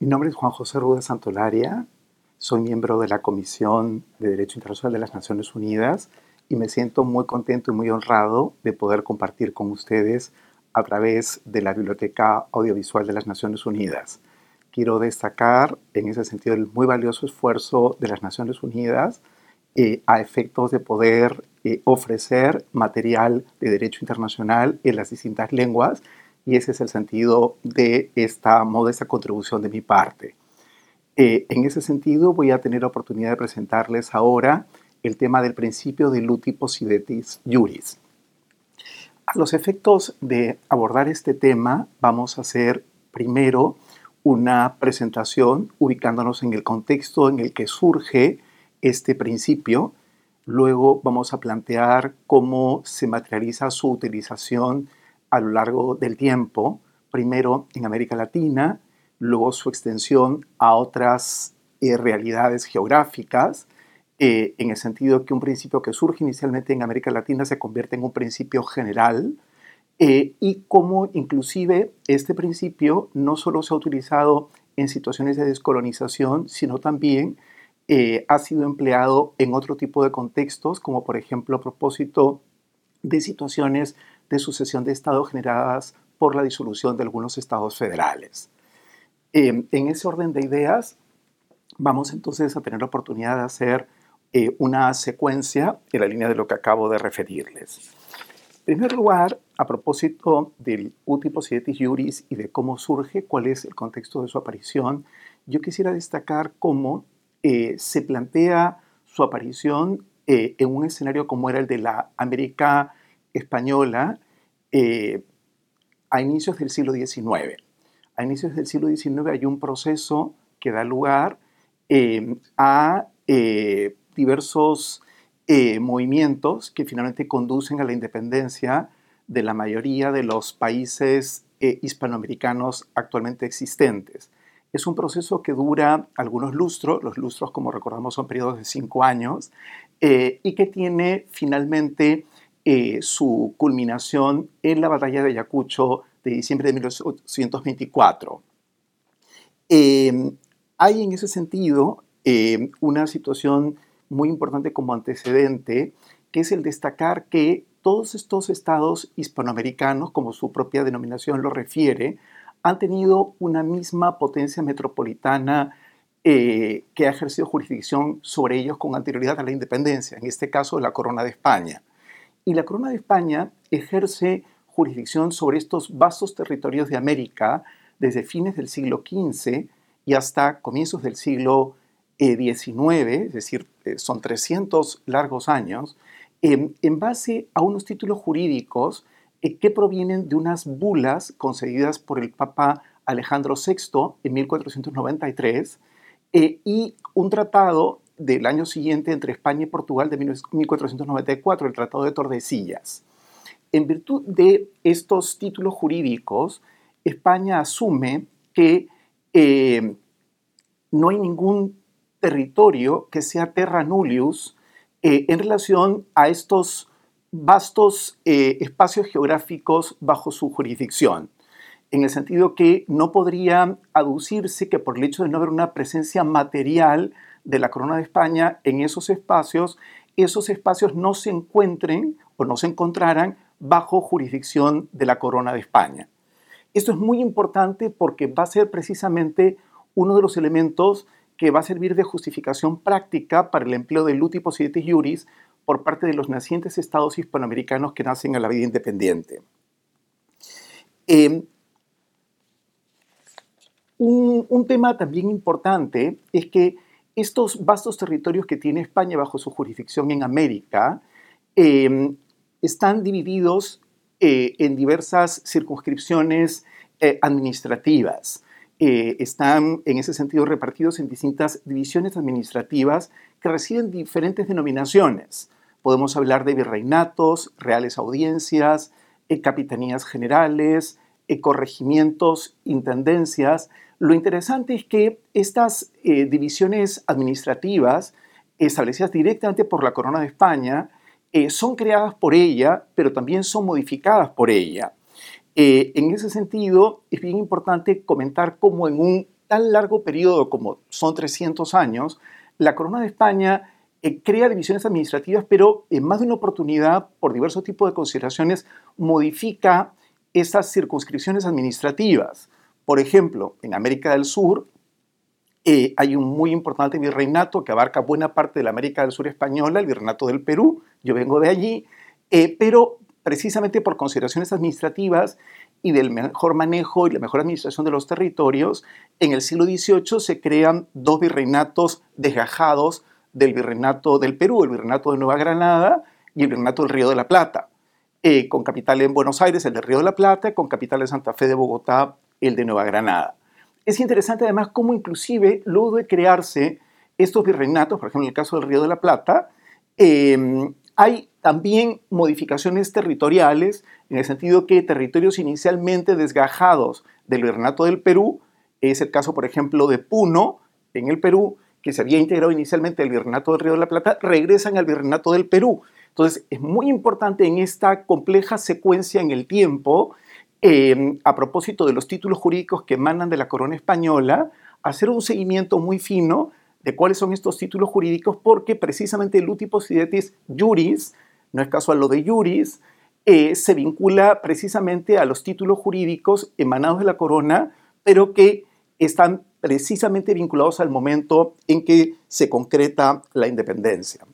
Mi nombre es Juan José Ruda Santolaria, soy miembro de la Comisión de Derecho Internacional de las Naciones Unidas y me siento muy contento y muy honrado de poder compartir con ustedes a través de la Biblioteca Audiovisual de las Naciones Unidas. Quiero destacar en ese sentido el muy valioso esfuerzo de las Naciones Unidas eh, a efectos de poder eh, ofrecer material de derecho internacional en las distintas lenguas y ese es el sentido de esta modesta contribución de mi parte. Eh, en ese sentido, voy a tener la oportunidad de presentarles ahora el tema del principio de luti possidetis juris. A los efectos de abordar este tema, vamos a hacer primero una presentación ubicándonos en el contexto en el que surge este principio. Luego vamos a plantear cómo se materializa su utilización a lo largo del tiempo, primero en América Latina, luego su extensión a otras eh, realidades geográficas, eh, en el sentido que un principio que surge inicialmente en América Latina se convierte en un principio general, eh, y cómo inclusive este principio no solo se ha utilizado en situaciones de descolonización, sino también ha sido empleado en otro tipo de contextos, como por ejemplo a propósito de situaciones de sucesión de Estado generadas por la disolución de algunos estados federales. Em, en ese orden de ideas, vamos entonces a tener la oportunidad de hacer eh, una secuencia en la línea de lo que acabo de referirles. En primer lugar, a propósito del uti possidetis juris y de cómo surge, cuál es el contexto de su aparición, yo quisiera destacar cómo eh, se plantea su aparición eh, en un escenario como era el de la América española eh, a inicios del siglo XIX. A inicios del siglo XIX hay un proceso que da lugar eh, a eh, diversos movimientos que finalmente conducen a la independencia de la mayoría de los países hispanoamericanos actualmente existentes. Es un proceso que dura algunos lustros, los lustros como recordamos son periodos de cinco años, y que tiene finalmente eh, su culminación en la batalla de Ayacucho de diciembre de 1824. Em, hay en ese sentido em, una situación muy importante como antecedente, que es el destacar que todos estos estados hispanoamericanos, como su propia denominación lo refiere, han tenido una misma potencia metropolitana eh, que ha ejercido jurisdicción sobre ellos con anterioridad a la independencia, en este caso la Corona de España. Y la Corona de España ejerce jurisdicción sobre estos vastos territorios de América desde fines del siglo XV y hasta comienzos del siglo XIX, eh, es decir, eh, son 300 largos años, em, en base a unos títulos jurídicos eh, que provienen de unas bulas concedidas por el Papa Alejandro VI en 1493 y un tratado del año siguiente entre España y Portugal de 1494, el Tratado de Tordesillas. En virtud de estos títulos jurídicos, España asume que eh, no hay ningún territorio que sea terra nullius eh, en relación a estos vastos eh, espacios geográficos bajo su jurisdicción, en el sentido que no podría aducirse que por el hecho de no haber una presencia material de la Corona de España en esos espacios, esos espacios no se encuentren o no se encontraran bajo jurisdicción de la Corona de España. Esto es muy importante porque va a ser precisamente uno de los elementos que va a servir de justificación práctica para el empleo del luti possidetis juris por parte de los nacientes estados hispanoamericanos que nacen a la vida independiente. Eh, un, tema también importante es que estos vastos territorios que tiene España bajo su jurisdicción en América em, están divididos eh, en diversas circunscripciones eh, administrativas. Eh, están en ese sentido repartidos en distintas divisiones administrativas que reciben diferentes denominaciones. Podemos hablar de virreinatos, reales audiencias, capitanías generales, corregimientos, intendencias, lo interesante es que estas eh, divisiones administrativas establecidas directamente por la Corona de España eh, son creadas por ella, pero también son modificadas por ella. Eh, en ese sentido, es bien importante comentar cómo en un tan largo periodo como son 300 años, la Corona de España crea divisiones administrativas, pero en más de una oportunidad, por diversos tipos de consideraciones, modifica esas circunscripciones administrativas. Por ejemplo, en América del Sur eh, hay un muy importante virreinato que abarca buena parte de la América del Sur española, el virreinato del Perú, yo vengo de allí, eh, pero precisamente por consideraciones administrativas y del mejor manejo y la mejor administración de los territorios, en el siglo XVIII se crean dos virreinatos desgajados del virreinato del Perú, el virreinato de Nueva Granada y el virreinato del Río de la Plata, eh, con capital en Buenos Aires, el del Río de la Plata, con capital en Santa Fe de Bogotá, el de Nueva Granada. Es interesante además cómo inclusive luego de crearse estos virreinatos, por ejemplo en el caso del Río de la Plata, em, hay también modificaciones territoriales, en el sentido que territorios inicialmente desgajados del virreinato del Perú, es el caso por ejemplo de Puno, en el Perú, que se había integrado inicialmente al virreinato del Río de la Plata, regresan al virreinato del Perú. Entonces es muy importante en esta compleja secuencia en el tiempo Em, a propósito de los títulos jurídicos que emanan de la corona española, hacer un seguimiento muy fino de cuáles son estos títulos jurídicos, porque precisamente el uti possidetis juris, no es casual lo de juris, eh, se vincula precisamente a los títulos jurídicos emanados de la corona, pero que están precisamente vinculados al momento en que se concreta la independencia.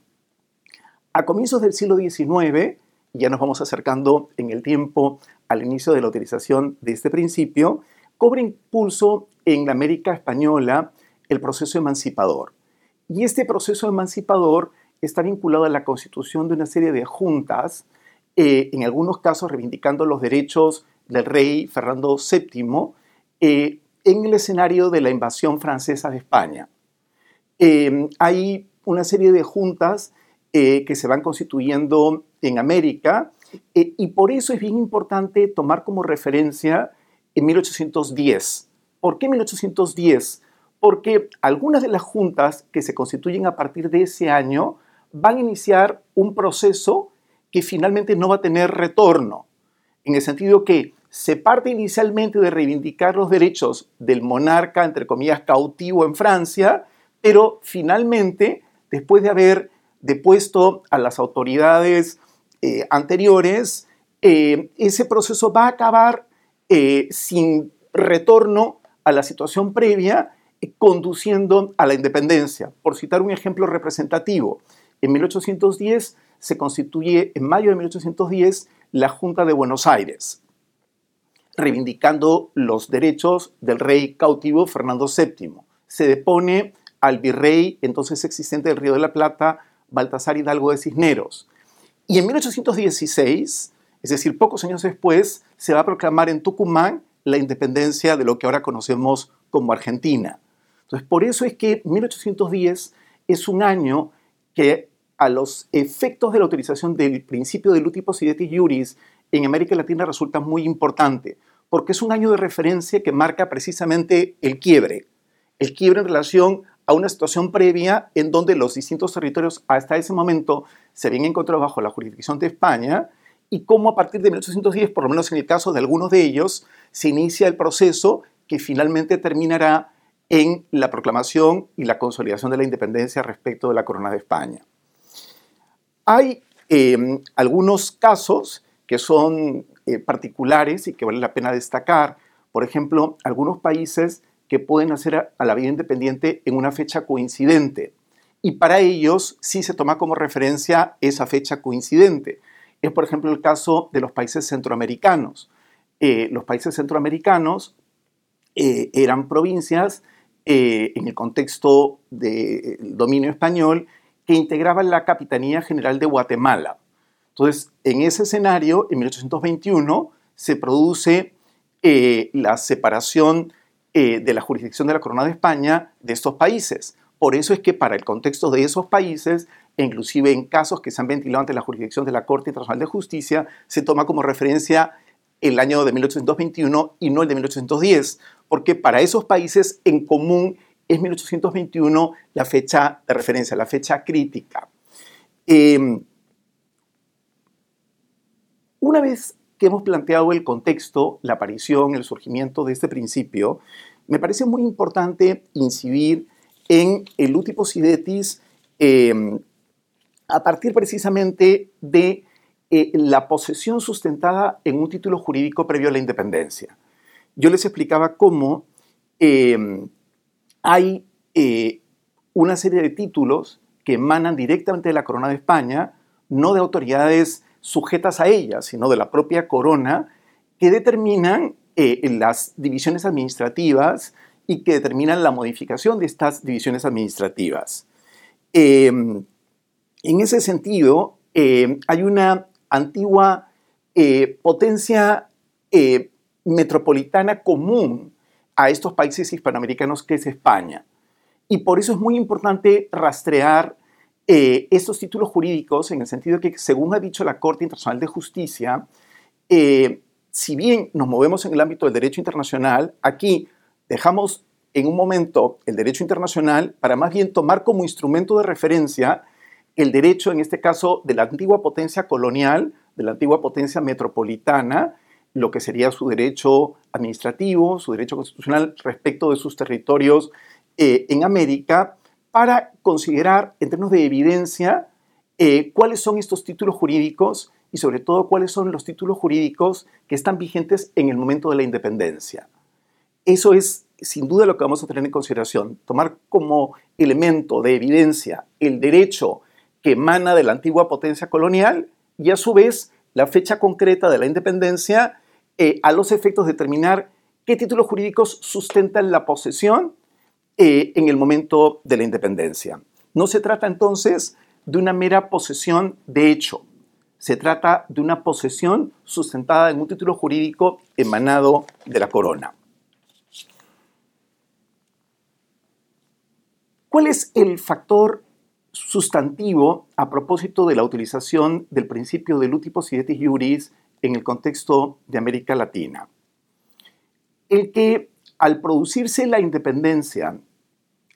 A comienzos del siglo XIX, ya nos vamos acercando en el tiempo al inicio de la utilización de este principio, cobra impulso en la América española el proceso emancipador. Y este proceso emancipador está vinculado a la constitución de una serie de juntas, eh, en algunos casos reivindicando los derechos del rey Fernando VII, eh, en el escenario de la invasión francesa de España. Eh, hay una serie de juntas que se van constituyendo en América eh, y por eso es bien importante tomar como referencia en 1810. ¿Por qué 1810? Porque algunas de las juntas que se constituyen a partir de ese año van a iniciar un proceso que finalmente no va a tener retorno, en el sentido que se parte inicialmente de reivindicar los derechos del monarca, entre comillas, cautivo en Francia, pero finalmente, después de haber depuesto a las autoridades eh, anteriores, eh, ese proceso va a acabar eh, sin retorno a la situación previa, conduciendo a la independencia. Por citar un ejemplo representativo, en 1810 se constituye, en mayo de 1810, la Junta de Buenos Aires, reivindicando los derechos del rey cautivo Fernando VII. Se depone al virrey entonces existente del Río de la Plata, Baltasar Hidalgo de Cisneros. Y en 1816, es decir, pocos años después, se va a proclamar en Tucumán la independencia de lo que ahora conocemos como Argentina. Entonces, por eso es que 1810 es un año que a los efectos de la utilización del principio del uti possidetis iuris en América Latina resulta muy importante, porque es un año de referencia que marca precisamente el quiebre, el quiebre en relación a una situación previa en donde los distintos territorios hasta ese momento se habían encontrado bajo la jurisdicción de España y cómo a partir de 1810, por lo menos en el caso de algunos de ellos, se inicia el proceso que finalmente terminará en la proclamación y la consolidación de la independencia respecto de la corona de España. Hay em, algunos casos que son eh, particulares y que vale la pena destacar. Por ejemplo, algunos países que pueden hacer a la vida independiente en una fecha coincidente. Y para ellos sí se toma como referencia esa fecha coincidente. Es, por ejemplo, el caso de los países centroamericanos. Eh, los países centroamericanos eh, eran provincias eh, en el contexto del dominio español que integraban la Capitanía General de Guatemala. Entonces, en ese escenario, en 1821, se produce la separación eh, de la jurisdicción de la Corona de España de estos países. Por eso es que para el contexto de esos países, e inclusive en casos que se han ventilado ante la jurisdicción de la Corte Internacional de Justicia, se toma como referencia el año de 1821 y no el de 1810, porque para esos países en común es 1821 la fecha de referencia, la fecha crítica. Em, una vez que hemos planteado el contexto, la aparición, el surgimiento de este principio, me parece muy importante incidir en el uti possidetis em, a partir precisamente de eh, la posesión sustentada en un título jurídico previo a la independencia. Yo les explicaba cómo em, hay eh, una serie de títulos que emanan directamente de la corona de España, no de autoridades sujetas a ella, sino de la propia corona, que determinan eh, las divisiones administrativas y que determinan la modificación de estas divisiones administrativas. Em, en ese sentido, em, hay una antigua eh, potencia eh, metropolitana común a estos países hispanoamericanos que es España. Y por eso es muy importante rastrear eh, estos títulos jurídicos en el sentido que, según ha dicho la Corte Internacional de Justicia, eh, si bien nos movemos en el ámbito del derecho internacional, aquí dejamos en un momento el derecho internacional para más bien tomar como instrumento de referencia el derecho, en este caso, de la antigua potencia colonial, de la antigua potencia metropolitana, lo que sería su derecho administrativo, su derecho constitucional respecto de sus territorios eh, en América, para considerar en términos de evidencia eh, cuáles son estos títulos jurídicos y sobre todo cuáles son los títulos jurídicos que están vigentes en el momento de la independencia. Eso es sin duda lo que vamos a tener en consideración, tomar como elemento de evidencia el derecho que emana de la antigua potencia colonial y a su vez la fecha concreta de la independencia eh, a los efectos de determinar qué títulos jurídicos sustentan la posesión eh, en el momento de la independencia. No se trata entonces de una mera posesión de hecho, se trata de una posesión sustentada en un título jurídico emanado de la corona. ¿Cuál es el factor sustantivo a propósito de la utilización del principio del uti possidetis iuris en el contexto de América Latina? El que al producirse la independencia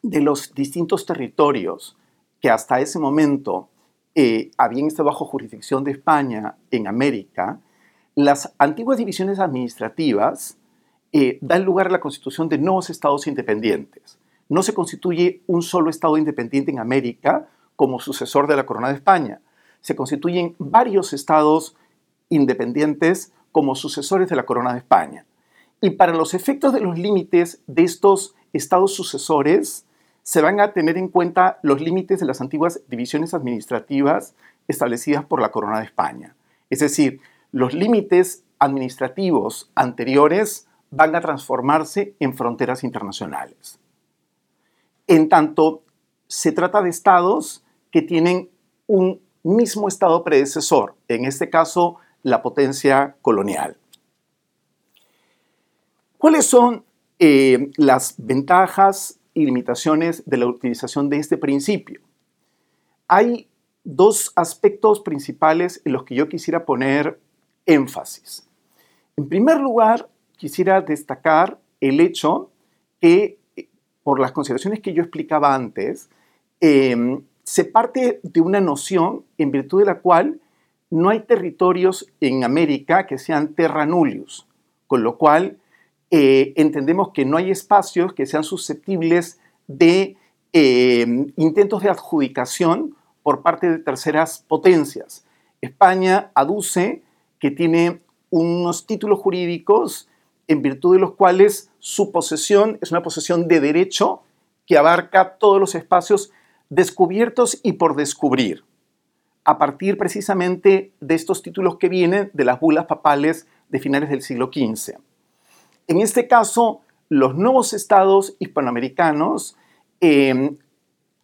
de los distintos territorios que hasta ese momento eh, habían estado bajo jurisdicción de España en América, las antiguas divisiones administrativas eh, dan lugar a la constitución de nuevos estados independientes. No se constituye un solo estado independiente en América como sucesor de la corona de España. Se constituyen varios estados independientes como sucesores de la corona de España. Y para los efectos de los límites de estos estados sucesores, se van a tener en cuenta los límites de las antiguas divisiones administrativas establecidas por la Corona de España. Es decir, los límites administrativos anteriores van a transformarse en fronteras internacionales. En tanto, se trata de estados que tienen un mismo estado predecesor, en este caso la potencia colonial. ¿Cuáles son eh, las ventajas y limitaciones de la utilización de este principio. Hay dos aspectos principales en los que yo quisiera poner énfasis. En primer lugar, quisiera destacar el hecho que, por las consideraciones que yo explicaba antes, em, se parte de una noción en virtud de la cual no hay territorios en América que sean terra nullius, con lo cual eh, entendemos que no hay espacios que sean susceptibles de eh, intentos de adjudicación por parte de terceras potencias. España aduce que tiene unos títulos jurídicos en virtud de los cuales su posesión es una posesión de derecho que abarca todos los espacios descubiertos y por descubrir, a partir precisamente de estos títulos que vienen de las bulas papales de finales del siglo XV. En este caso, los nuevos estados hispanoamericanos em,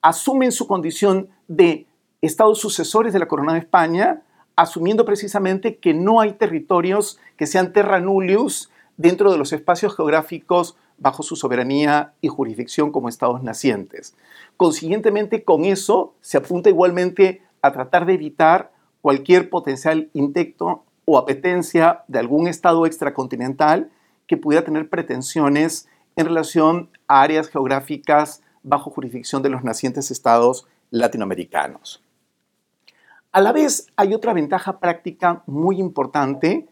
asumen su condición de estados sucesores de la corona de España, asumiendo precisamente que no hay territorios que sean terra nullius dentro de los espacios geográficos bajo su soberanía y jurisdicción como estados nacientes. Consiguientemente, con eso se apunta igualmente a tratar de evitar cualquier potencial intento o apetencia de algún estado extracontinental que pudiera tener pretensiones en relación a áreas geográficas bajo jurisdicción de los nacientes estados latinoamericanos. A la vez, hay otra ventaja práctica muy importante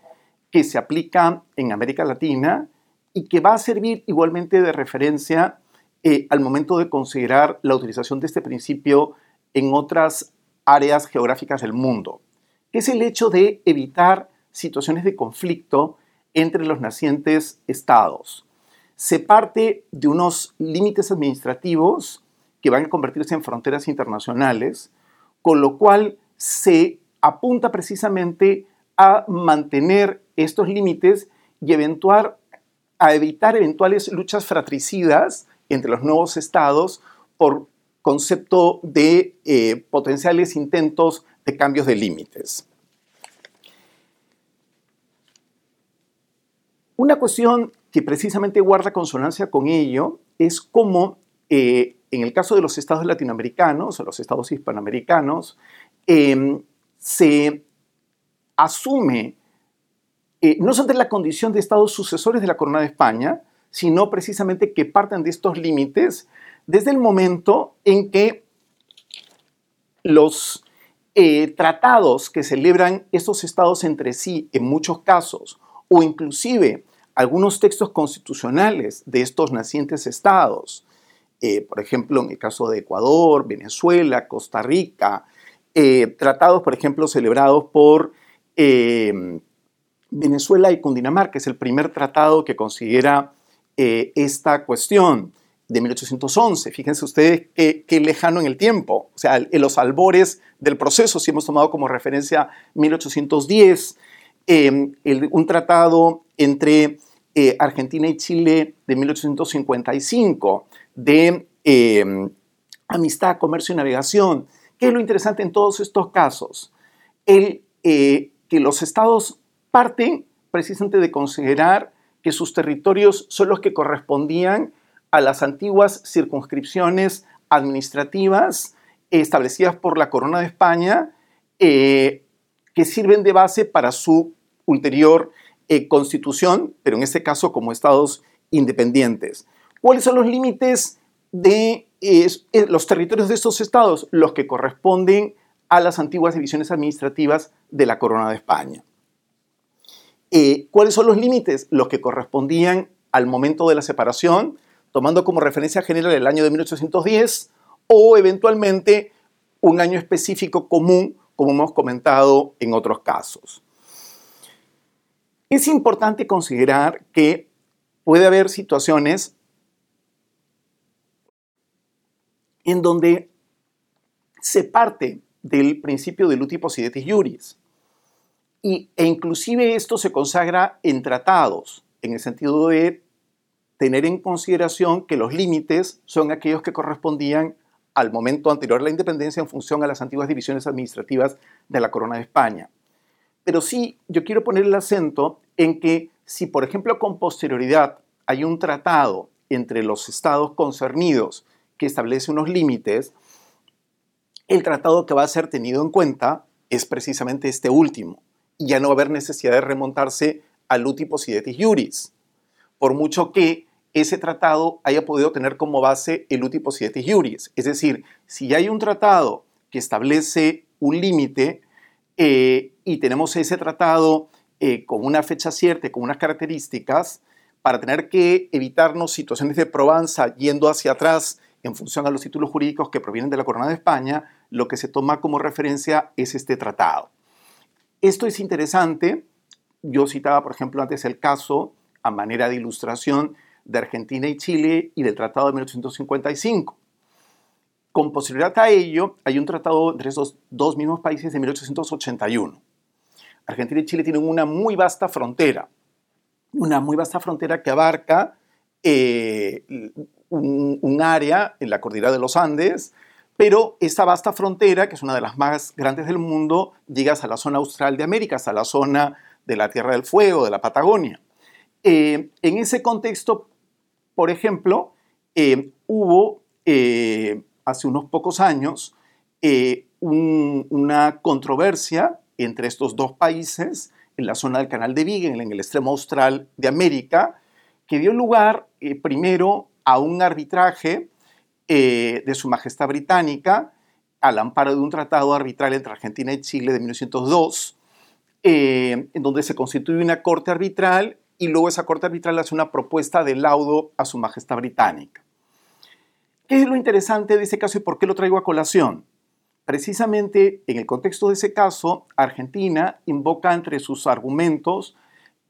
que se aplica en América Latina y que va a servir igualmente de referencia eh, al momento de considerar la utilización de este principio en otras áreas geográficas del mundo, que es el hecho de evitar situaciones de conflicto entre los nacientes estados. Se parte de unos límites administrativos que van a convertirse en fronteras internacionales, con lo cual se apunta precisamente a mantener estos límites y evitar eventuales luchas fratricidas entre los nuevos estados por concepto de eh, potenciales intentos de cambios de límites. Una cuestión que precisamente guarda consonancia con ello es cómo eh, en el caso de los estados latinoamericanos o los estados hispanoamericanos em, se asume eh, no solamente la condición de estados sucesores de la corona de España, sino precisamente que parten de estos límites desde el momento en que los eh, tratados que celebran estos estados entre sí, en muchos casos, o inclusive algunos textos constitucionales de estos nacientes estados, eh, por ejemplo, en el caso de Ecuador, Venezuela, Costa Rica, eh, tratados, por ejemplo, celebrados por Venezuela y Cundinamarca, es el primer tratado que considera esta cuestión de 1811. Fíjense ustedes qué, lejano en el tiempo, o sea, en los albores del proceso, si hemos tomado como referencia 1810, em, un tratado entre eh, Argentina y Chile de 1855 de em, amistad, comercio y navegación. ¿Qué es lo interesante en todos estos casos? El, eh, que los estados parten precisamente de considerar que sus territorios son los que correspondían a las antiguas circunscripciones administrativas establecidas por la Corona de España, eh, que sirven de base para su ulterior eh, constitución, pero en este caso como estados independientes. ¿Cuáles son los límites de los territorios de estos estados? Los que corresponden a las antiguas divisiones administrativas de la Corona de España. Eh, ¿Cuáles son los límites? Los que correspondían al momento de la separación tomando como referencia general el año de 1810 o eventualmente un año específico común, como hemos comentado en otros casos. Es importante considerar que puede haber situaciones en donde se parte del principio del uti possidetis iuris. Y, e inclusive esto se consagra en tratados, en el sentido de tener en consideración que los límites son aquellos que correspondían al momento anterior a la independencia en función a las antiguas divisiones administrativas de la Corona de España. Pero sí, yo quiero poner el acento en que si, por ejemplo, con posterioridad hay un tratado entre los estados concernidos que establece unos límites, el tratado que va a ser tenido en cuenta es precisamente este último. Y ya no va a haber necesidad de remontarse al uti possidetis iuris. Por mucho que ese tratado haya podido tener como base el uti possidetis iuris. Es decir, si hay un tratado que establece un límite eh, y tenemos ese tratado eh, con una fecha cierta, con unas características, para tener que evitarnos situaciones de probanza yendo hacia atrás en función a los títulos jurídicos que provienen de la Corona de España, lo que se toma como referencia es este tratado. Esto es interesante. Yo citaba, por ejemplo, antes el caso, a manera de ilustración, de Argentina y Chile y del Tratado de 1855. Con posibilidad a ello, hay un tratado entre esos dos mismos países de 1881. Argentina y Chile tienen una muy vasta frontera, una muy vasta frontera que abarca eh, un, área en la cordillera de los Andes, pero esta vasta frontera, que es una de las más grandes del mundo, llega hasta la zona austral de América, hasta la zona de la Tierra del Fuego, de la Patagonia. Eh, en ese contexto, por ejemplo, eh, hubo hace unos pocos años una controversia entre estos dos países en la zona del Canal de Beagle, en el extremo austral de América, que dio lugar primero a un arbitraje de Su Majestad Británica al amparo de un tratado arbitral entre Argentina y Chile de 1902, en donde se constituye una corte arbitral y luego esa Corte Arbitral hace una propuesta de laudo a Su Majestad Británica. ¿Qué es lo interesante de ese caso y por qué lo traigo a colación? Precisamente en el contexto de ese caso, Argentina invoca entre sus argumentos,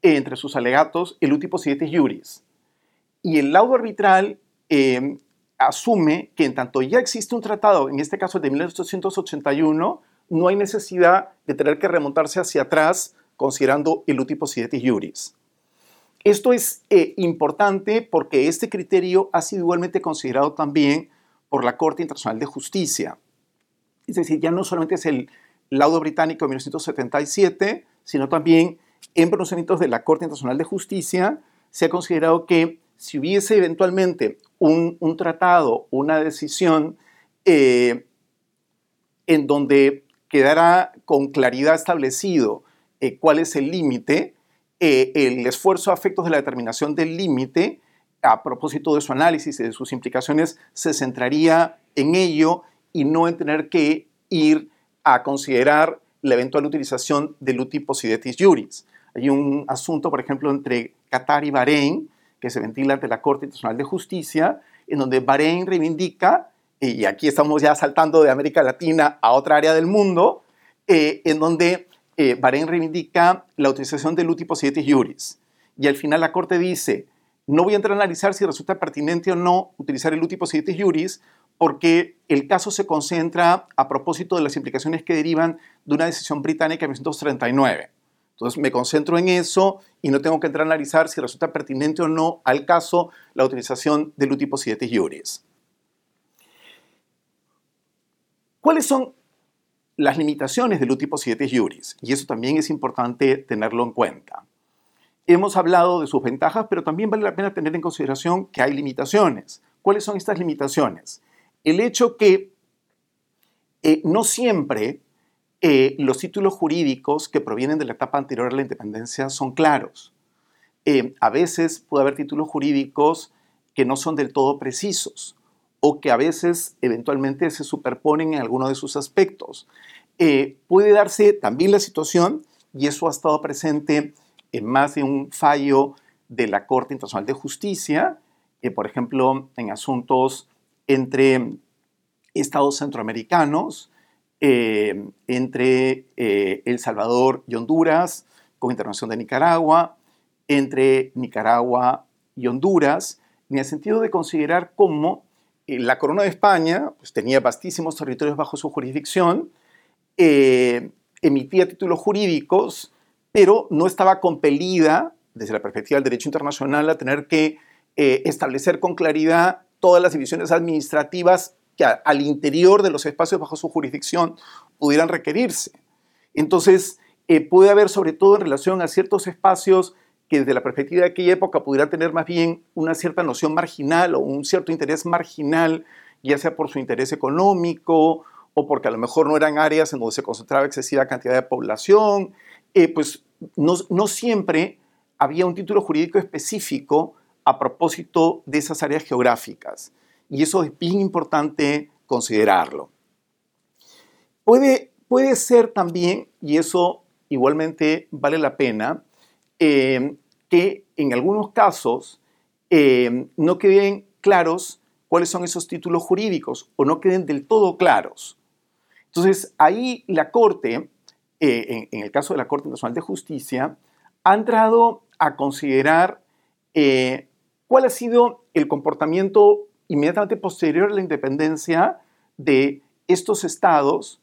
entre sus alegatos, el último siete juris. Y el laudo arbitral eh, asume que en tanto ya existe un tratado, en este caso de 1881, no hay necesidad de tener que remontarse hacia atrás considerando el último siete juris. Esto es eh, importante porque este criterio ha sido igualmente considerado también por la Corte Internacional de Justicia. Es decir, ya no solamente es el laudo británico de 1977, sino también en pronunciamientos de la Corte Internacional de Justicia se ha considerado que si hubiese eventualmente un, tratado, una decisión eh, en donde quedara con claridad establecido eh, cuál es el límite, eh, el esfuerzo a efectos de la determinación del límite, a propósito de su análisis y de sus implicaciones, se centraría en ello y no en tener que ir a considerar la eventual utilización del uti possidetis juris. Hay un asunto, por ejemplo, entre Qatar y Bahrein, que se ventila ante la Corte Internacional de Justicia, en donde Bahrein reivindica, y aquí estamos ya saltando de América Latina a otra área del mundo, eh, en donde eh, Bahrein reivindica la utilización del último siete juris. Y al final la Corte dice, no voy a entrar a analizar si resulta pertinente o no utilizar el último siete juris, porque el caso se concentra a propósito de las implicaciones que derivan de una decisión británica de 1939. Entonces me concentro en eso y no tengo que entrar a analizar si resulta pertinente o no al caso la utilización del último siete juris. ¿Cuáles son las limitaciones del último siete juris? Y eso también es importante tenerlo en cuenta. Hemos hablado de sus ventajas, pero también vale la pena tener en consideración que hay limitaciones. ¿Cuáles son estas limitaciones? El hecho que eh, no siempre eh, los títulos jurídicos que provienen de la etapa anterior a la independencia son claros. Eh, a veces puede haber títulos jurídicos que no son del todo precisos o que a veces eventualmente se superponen en alguno de sus aspectos. Puede darse también la situación, y eso ha estado presente en más de un fallo de la Corte Internacional de Justicia, por ejemplo, en asuntos entre estados centroamericanos, eh, entre eh, El Salvador y Honduras, con intervención de Nicaragua, entre Nicaragua y Honduras, en el sentido de considerar cómo eh, la corona de España pues, tenía vastísimos territorios bajo su jurisdicción, emitía títulos jurídicos, pero no estaba compelida, desde la perspectiva del derecho internacional, a tener que establecer con claridad todas las divisiones administrativas que al interior de los espacios bajo su jurisdicción pudieran requerirse. Entonces, eh, puede haber, sobre todo en relación a ciertos espacios que desde la perspectiva de aquella época pudiera tener más bien una cierta noción marginal o un cierto interés marginal, ya sea por su interés económico o porque a lo mejor no eran áreas en donde se concentraba excesiva cantidad de población, eh, pues no, no siempre había un título jurídico específico a propósito de esas áreas geográficas y eso es bien importante considerarlo. Puede, puede ser también, y eso igualmente vale la pena, eh, que en algunos casos eh, no queden claros cuáles son esos títulos jurídicos o no queden del todo claros. Entonces, ahí la Corte, eh, en, el caso de la Corte Nacional de Justicia, ha entrado a considerar cuál ha sido el comportamiento inmediatamente posterior a la independencia de estos estados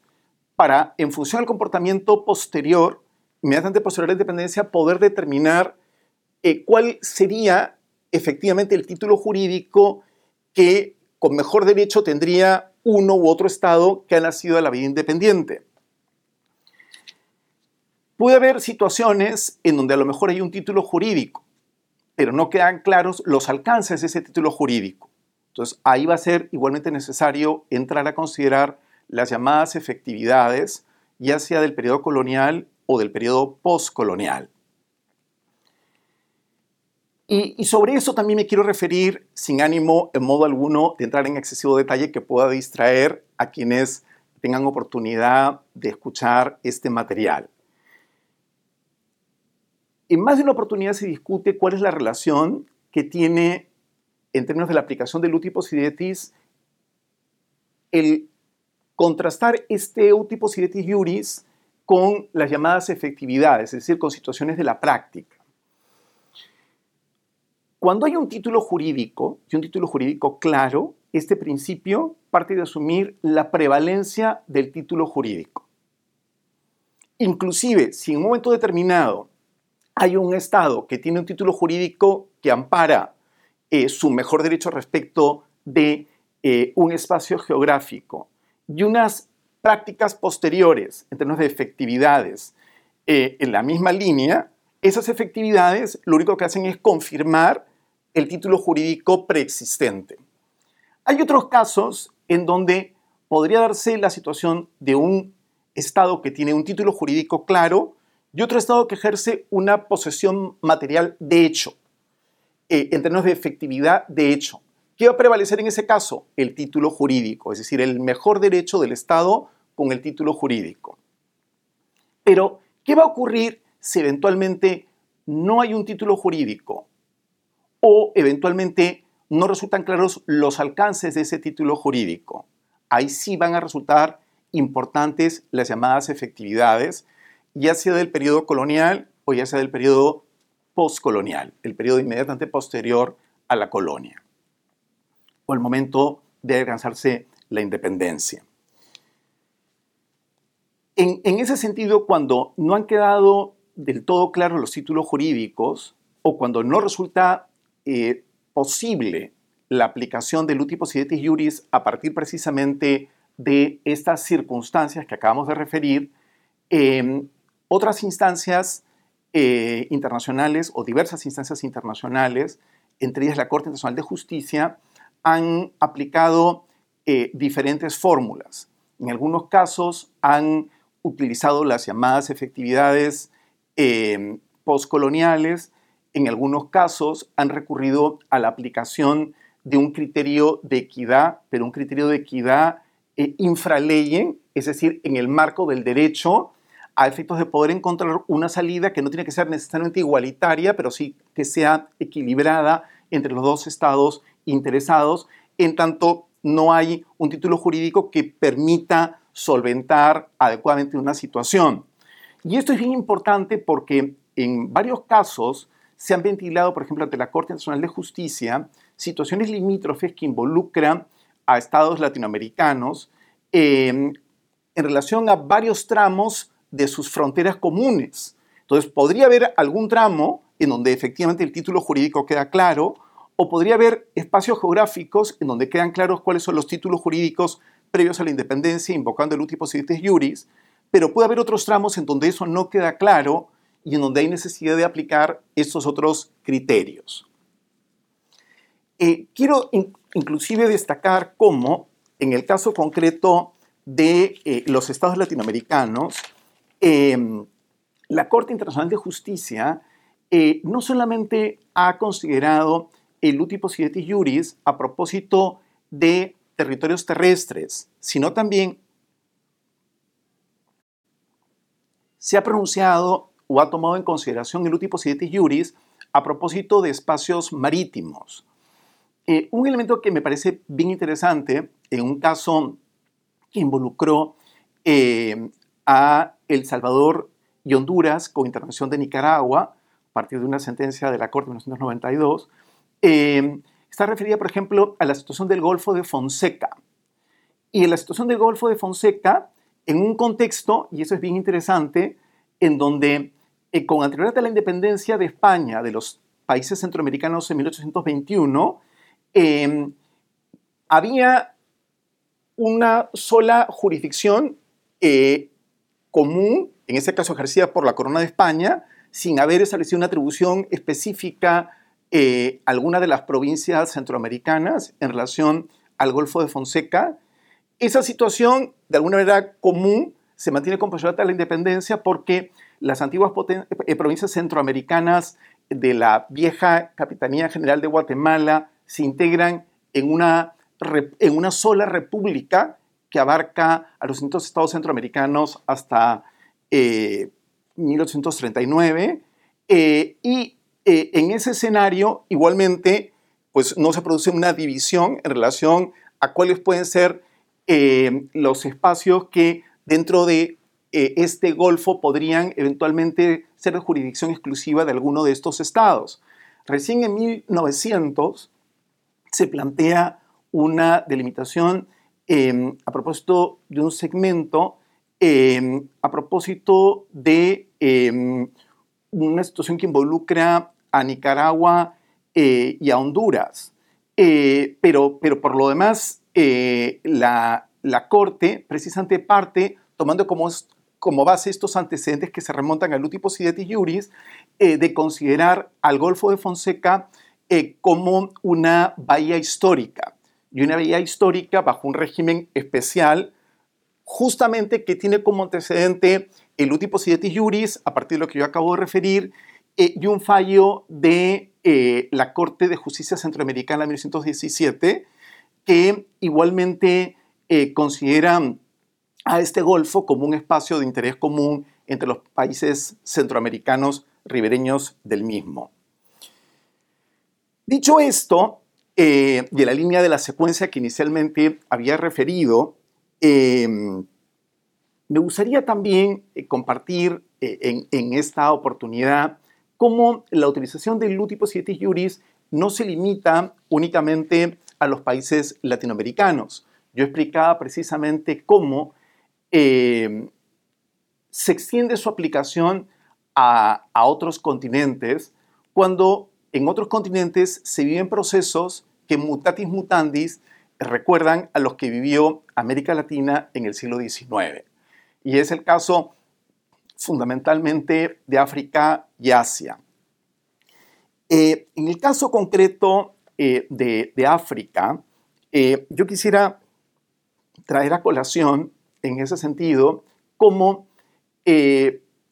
para, en función del comportamiento posterior, inmediatamente posterior a la independencia, poder determinar eh, cuál sería efectivamente el título jurídico que con mejor derecho tendría uno u otro estado que ha nacido de la vida independiente. Puede haber situaciones en donde a lo mejor hay un título jurídico, pero no quedan claros los alcances de ese título jurídico. Entonces, ahí va a ser igualmente necesario entrar a considerar las llamadas efectividades, ya sea del periodo colonial o del periodo postcolonial. Y, sobre eso también me quiero referir sin ánimo en modo alguno de entrar en excesivo detalle que pueda distraer a quienes tengan oportunidad de escuchar este material. En más de una oportunidad se discute cuál es la relación que tiene, en términos de la aplicación del utiposidetis, el contrastar este utiposidetis iuris con las llamadas efectividades, es decir, con situaciones de la práctica. Cuando hay un título jurídico, y un título jurídico claro, este principio parte de asumir la prevalencia del título jurídico. Inclusive, si en un momento determinado hay un Estado que tiene un título jurídico que ampara eh, su mejor derecho respecto de eh, un espacio geográfico y unas prácticas posteriores en términos de efectividades eh, en la misma línea, esas efectividades lo único que hacen es confirmar el título jurídico preexistente. Hay otros casos en donde podría darse la situación de un Estado que tiene un título jurídico claro y otro Estado que ejerce una posesión material de hecho, eh, en términos de efectividad de hecho. ¿Qué va a prevalecer en ese caso? El título jurídico, es decir, el mejor derecho del Estado con el título jurídico. Pero, ¿qué va a ocurrir si eventualmente no hay un título jurídico o eventualmente no resultan claros los alcances de ese título jurídico? Ahí sí van a resultar importantes las llamadas efectividades, ya sea del periodo colonial o ya sea del periodo postcolonial, el periodo inmediatamente posterior a la colonia, o el momento de alcanzarse la independencia. En, ese sentido, cuando no han quedado del todo claros los títulos jurídicos o cuando no resulta eh, posible la aplicación del uti possidetis juris a partir precisamente de estas circunstancias que acabamos de referir, em, otras instancias eh, internacionales o diversas instancias internacionales, entre ellas la Corte Internacional de Justicia, han aplicado eh, diferentes fórmulas. En algunos casos han utilizado las llamadas efectividades em, postcoloniales, en algunos casos han recurrido a la aplicación de un criterio de equidad, pero un criterio de equidad eh, infraleye, es decir, en el marco del derecho, a efectos de poder encontrar una salida que no tiene que ser necesariamente igualitaria, pero sí que sea equilibrada entre los dos estados interesados, en tanto no hay un título jurídico que permita solventar adecuadamente una situación. Y esto es bien importante porque en varios casos se han ventilado, por ejemplo, ante la Corte Nacional de Justicia, situaciones limítrofes que involucran a estados latinoamericanos em, en relación a varios tramos de sus fronteras comunes. Entonces, podría haber algún tramo en donde efectivamente el título jurídico queda claro, o podría haber espacios geográficos en donde quedan claros cuáles son los títulos jurídicos previos a la independencia, invocando el último sidetes juris, pero puede haber otros tramos en donde eso no queda claro y en donde hay necesidad de aplicar estos otros criterios. Eh, quiero inclusive destacar cómo, en el caso concreto de eh, los estados latinoamericanos, em, la Corte Internacional de Justicia eh, no solamente ha considerado el útil sidetis juris a propósito de territorios terrestres, sino también se ha pronunciado o ha tomado en consideración el útil sidetis juris a propósito de espacios marítimos. Eh, un elemento que me parece bien interesante en un caso que involucró eh, a El Salvador y Honduras con intervención de Nicaragua a partir de una sentencia de la Corte de 1992, eh, está referida, por ejemplo, a la situación del Golfo de Fonseca. Y en la situación del Golfo de Fonseca, en un contexto, y eso es bien interesante, en donde con anterioridad a la independencia de España, de los países centroamericanos en 1821, Em, había una sola jurisdicción eh, común, en este caso ejercida por la Corona de España, sin haber establecido una atribución específica eh, alguna de las provincias centroamericanas en relación al Golfo de Fonseca. Esa situación, de alguna manera común, se mantiene con posterioridad la independencia porque las antiguas eh, provincias centroamericanas de la vieja Capitanía General de Guatemala, se integran en una, en una sola república que abarca a los distintos estados centroamericanos hasta 1839. Eh, y eh, en ese escenario, igualmente, pues no se produce una división en relación a cuáles pueden ser los espacios que dentro de este Golfo podrían eventualmente ser de jurisdicción exclusiva de alguno de estos estados. Recién en 1900 se plantea una delimitación em, a propósito de un segmento, em, a propósito de em, una situación que involucra a Nicaragua eh, y a Honduras. Eh, pero, pero por lo demás, eh, la, la, Corte precisamente parte tomando como, como base estos antecedentes que se remontan al Luti Possidetis Juris, de considerar al Golfo de Fonseca como una bahía histórica y una bahía histórica bajo un régimen especial, justamente que tiene como antecedente el Uti Possidetis Juris, a partir de lo que yo acabo de referir, eh, y un fallo de eh, la Corte de Justicia Centroamericana de 1917, que igualmente eh, considera a este Golfo como un espacio de interés común entre los países centroamericanos ribereños del mismo. Dicho esto, eh, de la línea de la secuencia que inicialmente había referido, em, me gustaría también eh, compartir eh, en, esta oportunidad cómo la utilización del Posietis Juris no se limita únicamente a los países latinoamericanos. Yo explicaba precisamente cómo em, se extiende su aplicación a otros continentes cuando en otros continentes se viven procesos que mutatis mutandis recuerdan a los que vivió América Latina en el siglo XIX. Y es el caso fundamentalmente de África y Asia. Eh, en el caso concreto eh, de, África, eh, yo quisiera traer a colación en ese sentido cómo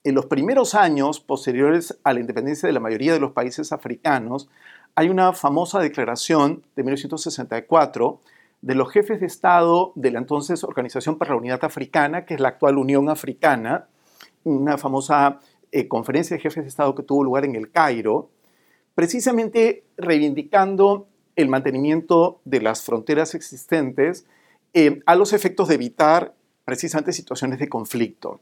en los primeros años posteriores a la independencia de la mayoría de los países africanos, hay una famosa declaración de 1964 de los jefes de Estado de la entonces Organización para la Unidad Africana, que es la actual Unión Africana, una famosa eh, conferencia de jefes de Estado que tuvo lugar en el Cairo, precisamente reivindicando el mantenimiento de las fronteras existentes eh, a los efectos de evitar precisamente situaciones de conflicto.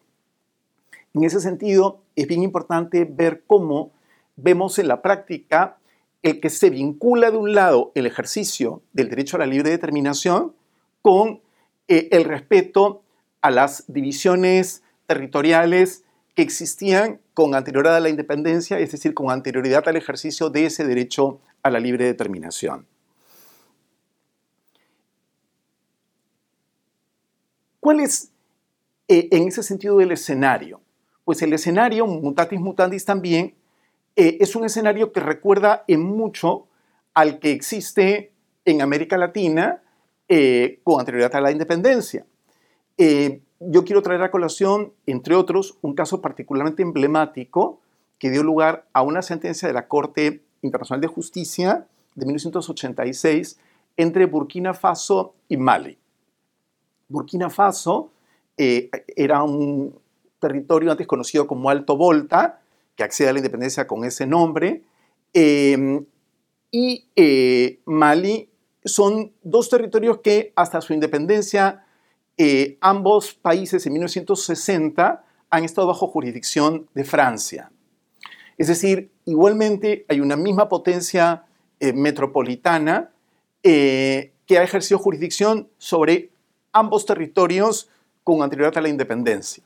En ese sentido, es bien importante ver cómo vemos en la práctica el que se vincula de un lado el ejercicio del derecho a la libre determinación con eh, el respeto a las divisiones territoriales que existían con anterioridad a la independencia, es decir, con anterioridad al ejercicio de ese derecho a la libre determinación. ¿Cuál es eh, en ese sentido el escenario? Pues el escenario, mutatis mutandis también, eh, es un escenario que recuerda en mucho al que existe en América Latina eh, con anterioridad a la independencia. Eh, yo quiero traer a colación, entre otros, un caso particularmente emblemático que dio lugar a una sentencia de la Corte Internacional de Justicia de 1986 entre Burkina Faso y Mali. Burkina Faso era un territorio antes conocido como Alto Volta, que accede a la independencia con ese nombre, em, y eh, Mali son dos territorios que hasta su independencia, eh, ambos países en 1960 han estado bajo jurisdicción de Francia. Es decir, igualmente hay una misma potencia eh, metropolitana que ha ejercido jurisdicción sobre ambos territorios con anterioridad a la independencia.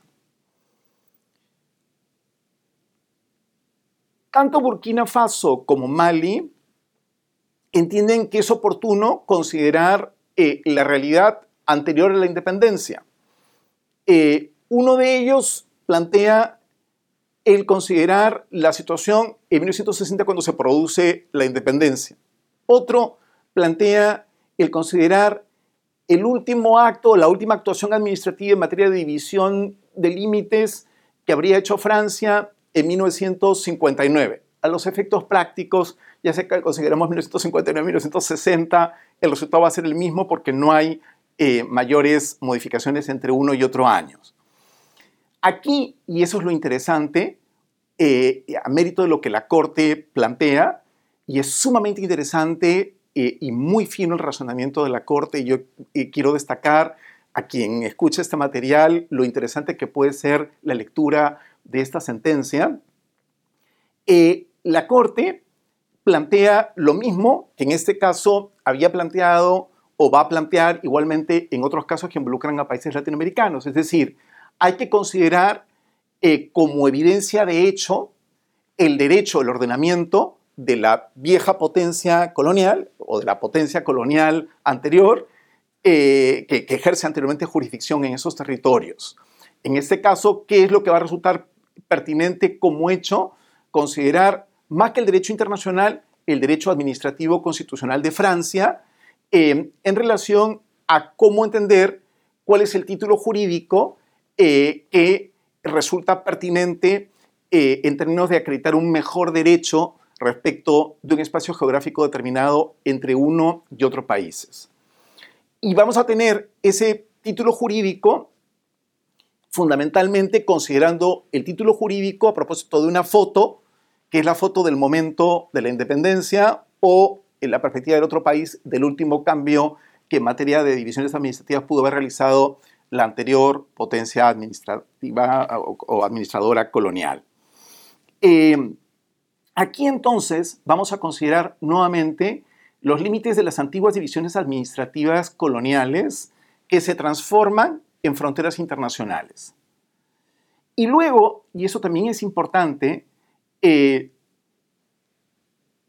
Tanto Burkina Faso como Mali entienden que es oportuno considerar eh, la realidad anterior a la independencia. Eh, uno de ellos plantea el considerar la situación en 1960 cuando se produce la independencia. Otro plantea el considerar el último acto, la última actuación administrativa en materia de división de límites que habría hecho Francia en 1959. A los efectos prácticos, ya sea que consideramos 1959, 1960, el resultado va a ser el mismo porque no hay eh, mayores modificaciones entre uno y otro año. Aquí, y eso es lo interesante, eh, a mérito de lo que la Corte plantea, y es sumamente interesante eh, y muy fino el razonamiento de la Corte. Yo quiero destacar a quien escucha este material lo interesante que puede ser la lectura de esta sentencia. la Corte plantea lo mismo que en este caso había planteado o va a plantear igualmente en otros casos que involucran a países latinoamericanos. Es decir, hay que considerar eh, como evidencia de hecho el derecho, el ordenamiento de la vieja potencia colonial o de la potencia colonial anterior eh, que, ejerce anteriormente jurisdicción en esos territorios. En este caso, ¿qué es lo que va a resultar pertinente como hecho? Considerar más que el derecho internacional, el derecho administrativo constitucional de Francia, eh, en relación a cómo entender cuál es el título jurídico eh, que resulta pertinente eh, en términos de acreditar un mejor derecho respecto de un espacio geográfico determinado entre uno y otro países. Y vamos a tener ese título jurídico fundamentalmente considerando el título jurídico a propósito de una foto, que es la foto del momento de la independencia o en la perspectiva del otro país del último cambio que en materia de divisiones administrativas pudo haber realizado la anterior potencia administrativa o, administradora colonial. Eh, aquí entonces vamos a considerar nuevamente los límites de las antiguas divisiones administrativas coloniales que se transforman en fronteras internacionales. Y luego, y eso también es importante, eh,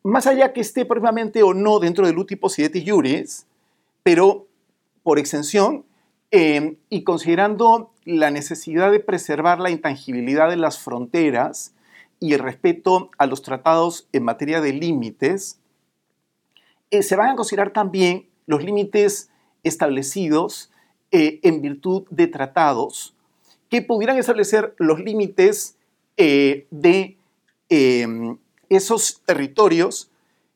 más allá que esté propiamente o no dentro del útipo siete iuris, pero por extensión, em, y considerando la necesidad de preservar la intangibilidad de las fronteras y el respeto a los tratados en materia de límites, eh, se van a considerar también los límites establecidos eh, en virtud de tratados que pudieran establecer los límites eh, de em, esos territorios,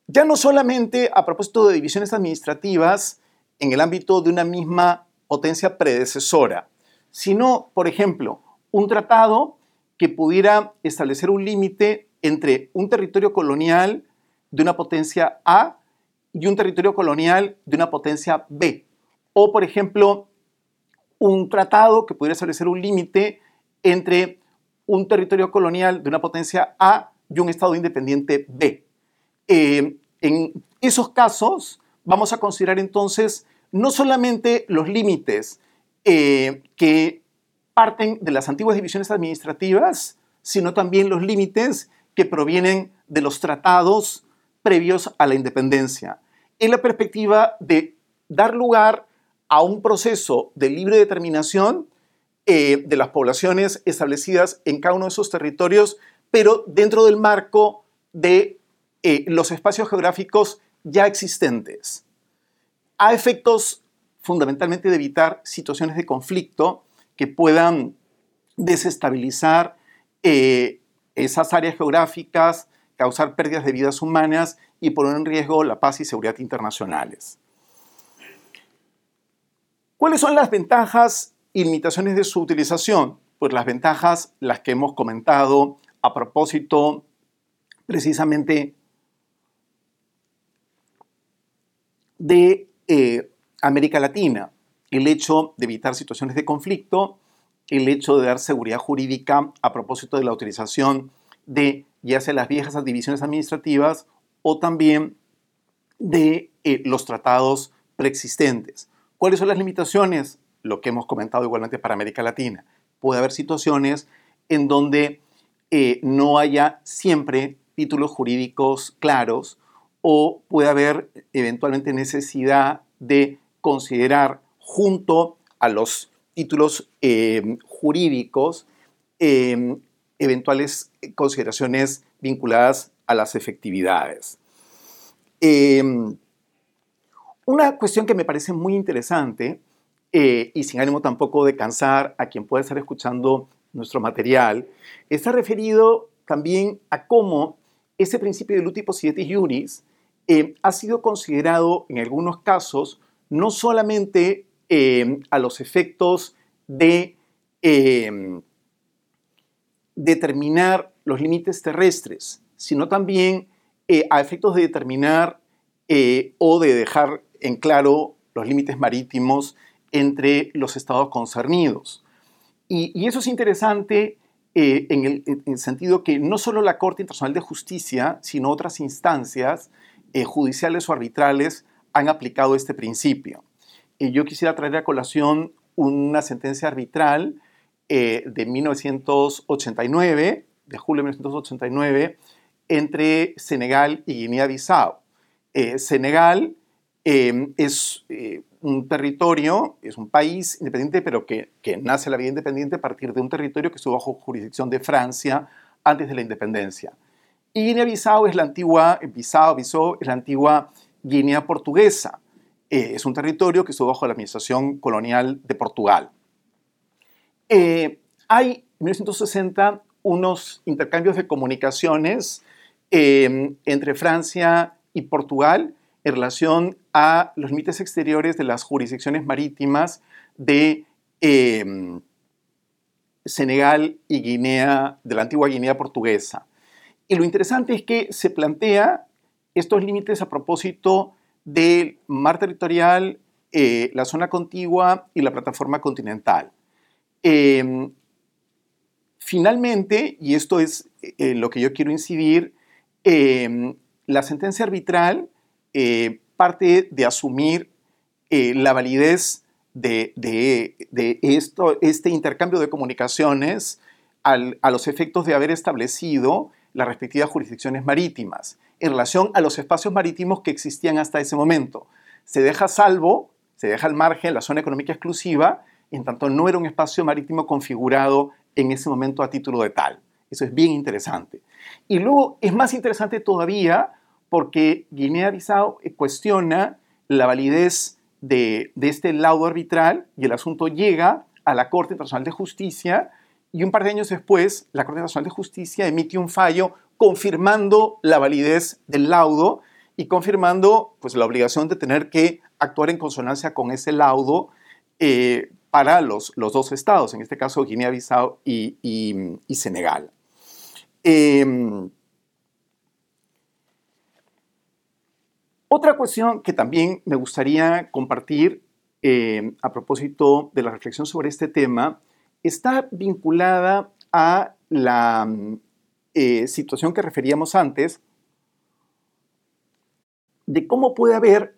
ya no solamente a propósito de divisiones administrativas en el ámbito de una misma potencia predecesora, sino, por ejemplo, un tratado que pudiera establecer un límite entre un territorio colonial de una potencia A y un territorio colonial de una potencia B. O, por ejemplo, un tratado que pudiera establecer un límite entre un territorio colonial de una potencia A y un Estado independiente B. Eh, en esos casos vamos a considerar entonces no solamente los límites eh, que parten de las antiguas divisiones administrativas, sino también los límites que provienen de los tratados previos a la independencia, en la perspectiva de dar lugar a un proceso de libre determinación eh, de las poblaciones establecidas en cada uno de esos territorios pero dentro del marco de eh, los espacios geográficos ya existentes. A efectos fundamentalmente de evitar situaciones de conflicto que puedan desestabilizar eh, esas áreas geográficas, causar pérdidas de vidas humanas y poner en riesgo la paz y seguridad internacionales. ¿Cuáles son las ventajas y limitaciones de su utilización? Pues las ventajas, las que hemos comentado a propósito precisamente de eh, América Latina, el hecho de evitar situaciones de conflicto, el hecho de dar seguridad jurídica a propósito de la utilización de ya sea las viejas divisiones administrativas o también de eh, los tratados preexistentes. ¿Cuáles son las limitaciones? Lo que hemos comentado igualmente para América Latina. Puede haber situaciones en donde eh, no haya siempre títulos jurídicos claros o puede haber eventualmente necesidad de considerar junto a los títulos eh, jurídicos eh, eventuales consideraciones vinculadas a las efectividades. Una cuestión que me parece muy interesante y sin ánimo tampoco de cansar a quien pueda estar escuchando nuestro material, está referido también a cómo ese principio del uti possidetis iuris eh, ha sido considerado en algunos casos no solamente eh, a los efectos de, eh, determinar los límites terrestres, sino también eh, a efectos de determinar eh, o de dejar en claro los límites marítimos entre los estados concernidos. Y, eso es interesante eh, en, el, sentido que no solo la Corte Internacional de Justicia, sino otras instancias judiciales o arbitrales han aplicado este principio. yo quisiera traer a colación una sentencia arbitral de 1989, de julio de 1989, entre Senegal y Guinea-Bissau. Eh, Senegal em, es eh, un territorio, es un país independiente, pero que, nace la vida independiente a partir de un territorio que estuvo bajo jurisdicción de Francia antes de la independencia. Guinea-Bissau es la antigua, Bissau, Bissau es la antigua Guinea portuguesa. Eh, es un territorio que estuvo bajo la administración colonial de Portugal. hay en 1960 unos intercambios de comunicaciones Em, entre Francia y Portugal en relación a los límites exteriores de las jurisdicciones marítimas de em, Senegal y Guinea, de la antigua Guinea portuguesa. Y lo interesante es que se plantea estos límites a propósito del mar territorial, eh, la zona contigua y la plataforma continental. Em, finalmente, y esto es eh, lo que yo quiero incidir, Em, la sentencia arbitral eh, parte de asumir eh, la validez de, este intercambio de comunicaciones a los efectos de haber establecido las respectivas jurisdicciones marítimas en relación a los espacios marítimos que existían hasta ese momento. Se deja salvo, se deja al margen la zona económica exclusiva, en tanto no era un espacio marítimo configurado en ese momento a título de tal. Eso es bien interesante. Y luego es más interesante todavía porque Guinea-Bissau cuestiona la validez de, este laudo arbitral y el asunto llega a la Corte Internacional de Justicia y un par de años después la Corte Internacional de Justicia emite un fallo confirmando la validez del laudo y confirmando pues, la obligación de tener que actuar en consonancia con ese laudo eh, para los, los, dos estados, en este caso Guinea-Bissau y Senegal. Em, otra cuestión que también me gustaría compartir em, a propósito de la reflexión sobre este tema está vinculada a la eh, situación que referíamos antes de cómo puede haber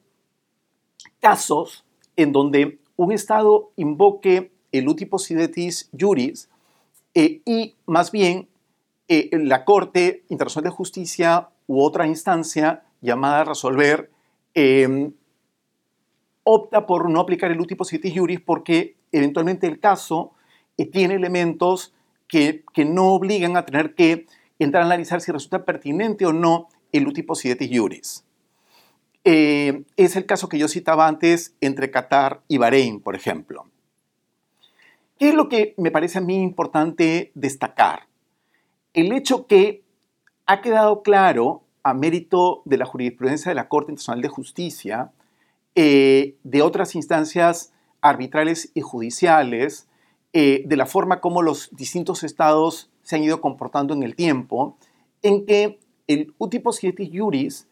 casos en donde un Estado invoque el uti possidetis juris eh, y más bien eh, la Corte Internacional de Justicia u otra instancia llamada a resolver em, opta por no aplicar el último siete juris porque eventualmente el caso eh, tiene elementos que, no obligan a tener que entrar a analizar si resulta pertinente o no el último siete juris. Eh, es el caso que yo citaba antes entre Qatar y Bahrein, por ejemplo. ¿Qué es lo que me parece a mí importante destacar? el hecho que ha quedado claro, a mérito de la jurisprudencia de la Corte Internacional de Justicia, eh, de otras instancias arbitrales y judiciales, eh, de la forma como los distintos estados se han ido comportando en el tiempo, en que el uti possidetis juris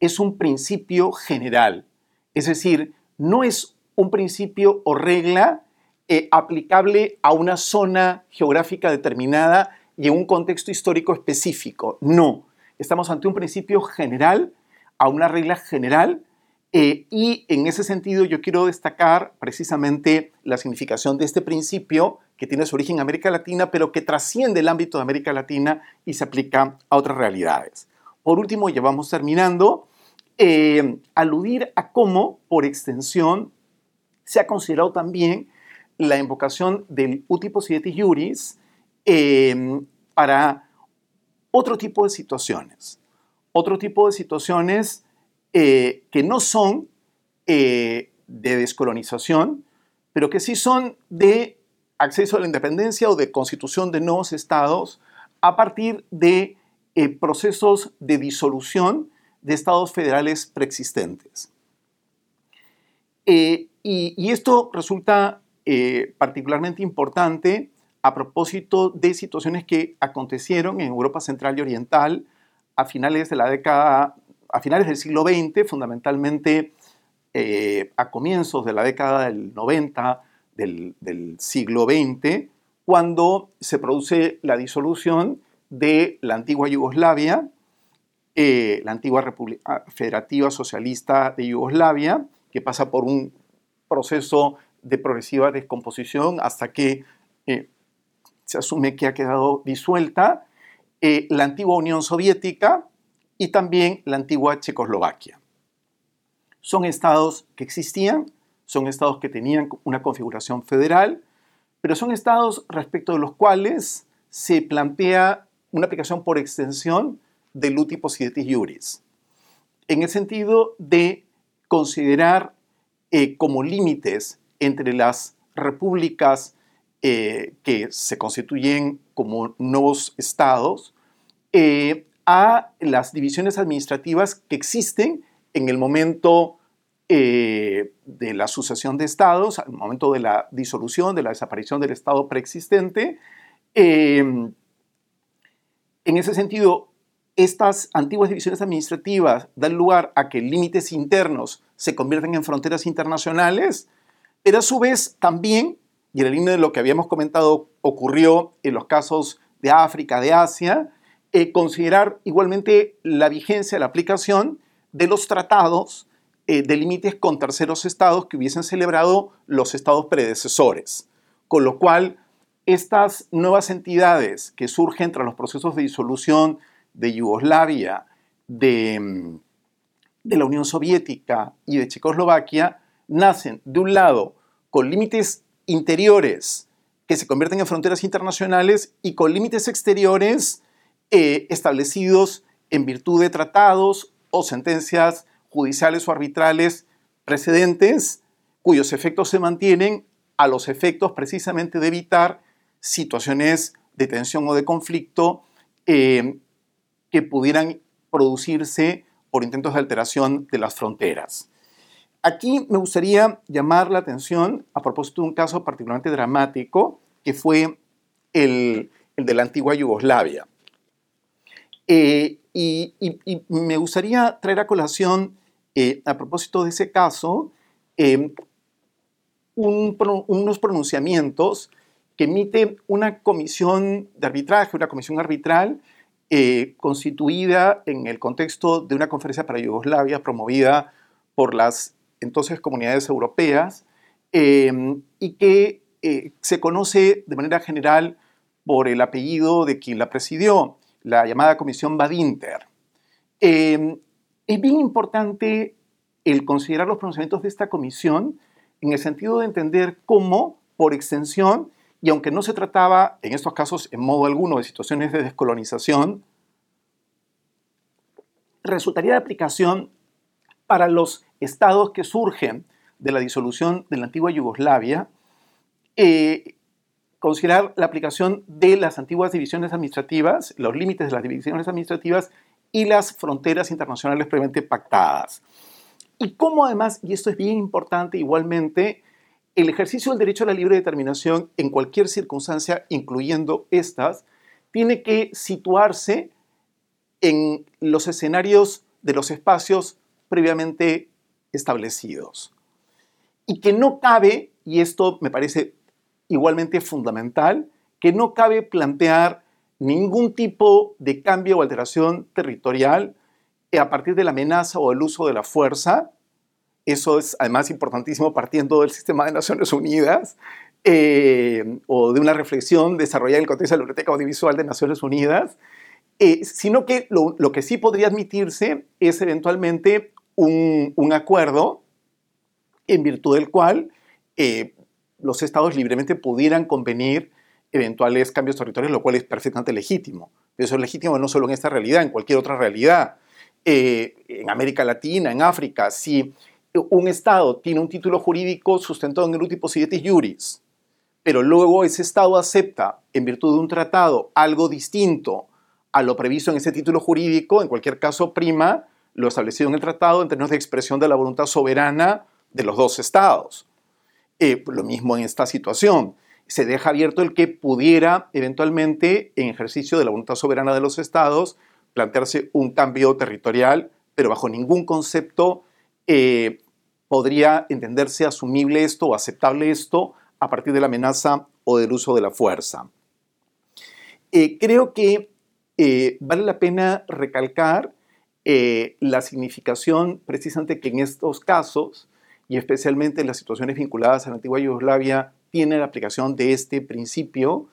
es un principio general, es decir, no es un principio o regla eh, aplicable a una zona geográfica determinada y en un contexto histórico específico. No, estamos ante un principio general, a una regla general, eh, y en ese sentido yo quiero destacar precisamente la significación de este principio que tiene su origen en América Latina, pero que trasciende el ámbito de América Latina y se aplica a otras realidades. Por último, ya vamos terminando, eh, aludir a cómo, por extensión, se ha considerado también la invocación del uti possidetis juris Em, para otro tipo de situaciones. Otro tipo de situaciones eh, que no son eh, de descolonización, pero que sí son de acceso a la independencia o de constitución de nuevos estados a partir de eh, procesos de disolución de estados federales preexistentes. y, esto resulta particularmente importante a propósito de situaciones que acontecieron en Europa Central y Oriental a finales de la década, a finales del siglo XX, fundamentalmente eh, a comienzos de la década del 90 del, siglo XX, cuando se produce la disolución de la antigua Yugoslavia, eh, la antigua República Federativa Socialista de Yugoslavia, que pasa por un proceso de progresiva descomposición hasta que eh, se asume que ha quedado disuelta, eh, la antigua Unión Soviética y también la antigua Checoslovaquia. Son estados que existían, son estados que tenían una configuración federal, pero son estados respecto de los cuales se plantea una aplicación por extensión del uti possidetis iuris, en el sentido de considerar eh, como límites entre las repúblicas eh, que se constituyen como nuevos estados eh, a las divisiones administrativas que existen en el momento eh, de la sucesión de estados, al momento de la disolución, de la desaparición del estado preexistente. en ese sentido, estas antiguas divisiones administrativas dan lugar a que límites internos se convierten en fronteras internacionales, pero a su vez también y en la línea de lo que habíamos comentado ocurrió en los casos de África, de Asia, eh, considerar igualmente la vigencia, la aplicación de los tratados eh, de límites con terceros estados que hubiesen celebrado los estados predecesores. Con lo cual, estas nuevas entidades que surgen tras los procesos de disolución de Yugoslavia, de, mm, de la Unión Soviética y de Checoslovaquia, nacen de un lado con límites interiores que se convierten en fronteras internacionales y con límites exteriores eh, establecidos en virtud de tratados o sentencias judiciales o arbitrales precedentes cuyos efectos se mantienen a los efectos precisamente de evitar situaciones de tensión o de conflicto eh, que pudieran producirse por intentos de alteración de las fronteras. Aquí me gustaría llamar la atención a propósito de un caso particularmente dramático, que fue el, de la antigua Yugoslavia. Eh, y, me gustaría traer a colación, eh, a propósito de ese caso, eh, unos pronunciamientos que emite una comisión de arbitraje, una comisión arbitral, constituida en el contexto de una conferencia para Yugoslavia promovida por las entonces comunidades europeas, em, y que eh, se conoce de manera general por el apellido de quien la presidió, la llamada Comisión Badinter. Em, es bien importante el considerar los pronunciamientos de esta comisión en el sentido de entender cómo, por extensión, y aunque no se trataba en estos casos en modo alguno de situaciones de descolonización, resultaría de aplicación para los estados que surgen de la disolución de la antigua Yugoslavia, eh, considerar la aplicación de las antiguas divisiones administrativas, los límites de las divisiones administrativas y las fronteras internacionales previamente pactadas. Y cómo además, y esto es bien importante igualmente, el ejercicio del derecho a la libre determinación en cualquier circunstancia, incluyendo estas, tiene que situarse en los escenarios de los espacios previamente establecidos. Y que no cabe, y esto me parece igualmente fundamental, que no cabe plantear ningún tipo de cambio o alteración territorial a partir de la amenaza o el uso de la fuerza. Eso es además importantísimo partiendo del sistema de Naciones Unidas eh, o de una reflexión desarrollada en el contexto de la Biblioteca Audiovisual de Naciones Unidas, eh, sino que lo, lo, que sí podría admitirse es eventualmente un, acuerdo en virtud del cual eh, los estados libremente pudieran convenir eventuales cambios territoriales, lo cual es perfectamente legítimo. eso es legítimo no solo en esta realidad, en cualquier otra realidad. Eh, en América Latina, en África, si un Estado tiene un título jurídico sustentado en el último sidetis juris, pero luego ese Estado acepta, en virtud de un tratado, algo distinto a lo previsto en ese título jurídico, en cualquier caso prima lo establecido en el tratado en términos de expresión de la voluntad soberana de los dos estados. Eh, lo mismo en esta situación. se deja abierto el que pudiera eventualmente, en ejercicio de la voluntad soberana de los estados, plantearse un cambio territorial, pero bajo ningún concepto eh, podría entenderse asumible esto o aceptable esto a partir de la amenaza o del uso de la fuerza. Eh, creo que vale la pena recalcar la significación precisamente que en estos casos, y especialmente en las situaciones vinculadas a la antigua Yugoslavia, tiene la aplicación de este principio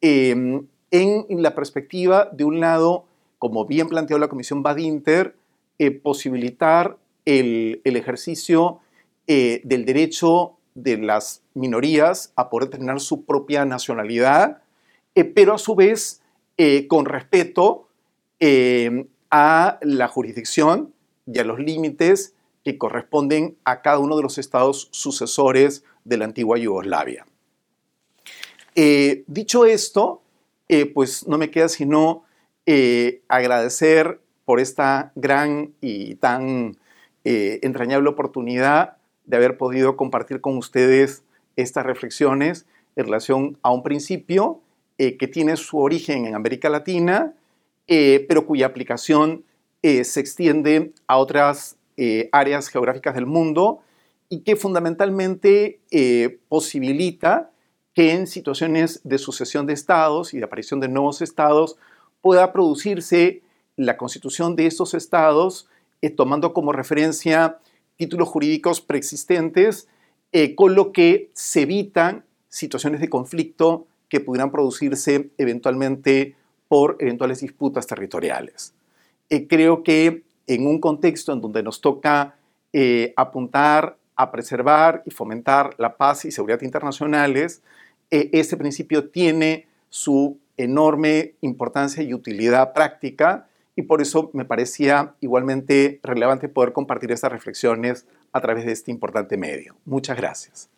em, en la perspectiva, de un lado, como bien planteó la Comisión Badinter, eh, posibilitar el, ejercicio eh, del derecho de las minorías a poder tener su propia nacionalidad, eh, pero a su vez con respeto em, a la jurisdicción y a los límites que corresponden a cada uno de los estados sucesores de la antigua Yugoslavia. Eh, dicho esto, eh, pues no me queda sino eh, agradecer por esta gran y tan entrañable oportunidad de haber podido compartir con ustedes estas reflexiones en relación a un principio que tiene su origen en América Latina, pero cuya aplicación se extiende a otras áreas geográficas del mundo y que fundamentalmente eh, posibilita que en situaciones de sucesión de estados y de aparición de nuevos estados pueda producirse la constitución de estos estados eh, tomando como referencia títulos jurídicos preexistentes, eh, con lo que se evitan situaciones de conflicto que pudieran producirse eventualmente por eventuales disputas territoriales. creo que en un contexto en donde nos toca apuntar a preservar y fomentar la paz y seguridad internacionales, eh, este principio tiene su enorme importancia y utilidad práctica y por eso me parecía igualmente relevante poder compartir estas reflexiones a través de este importante medio. Muchas gracias.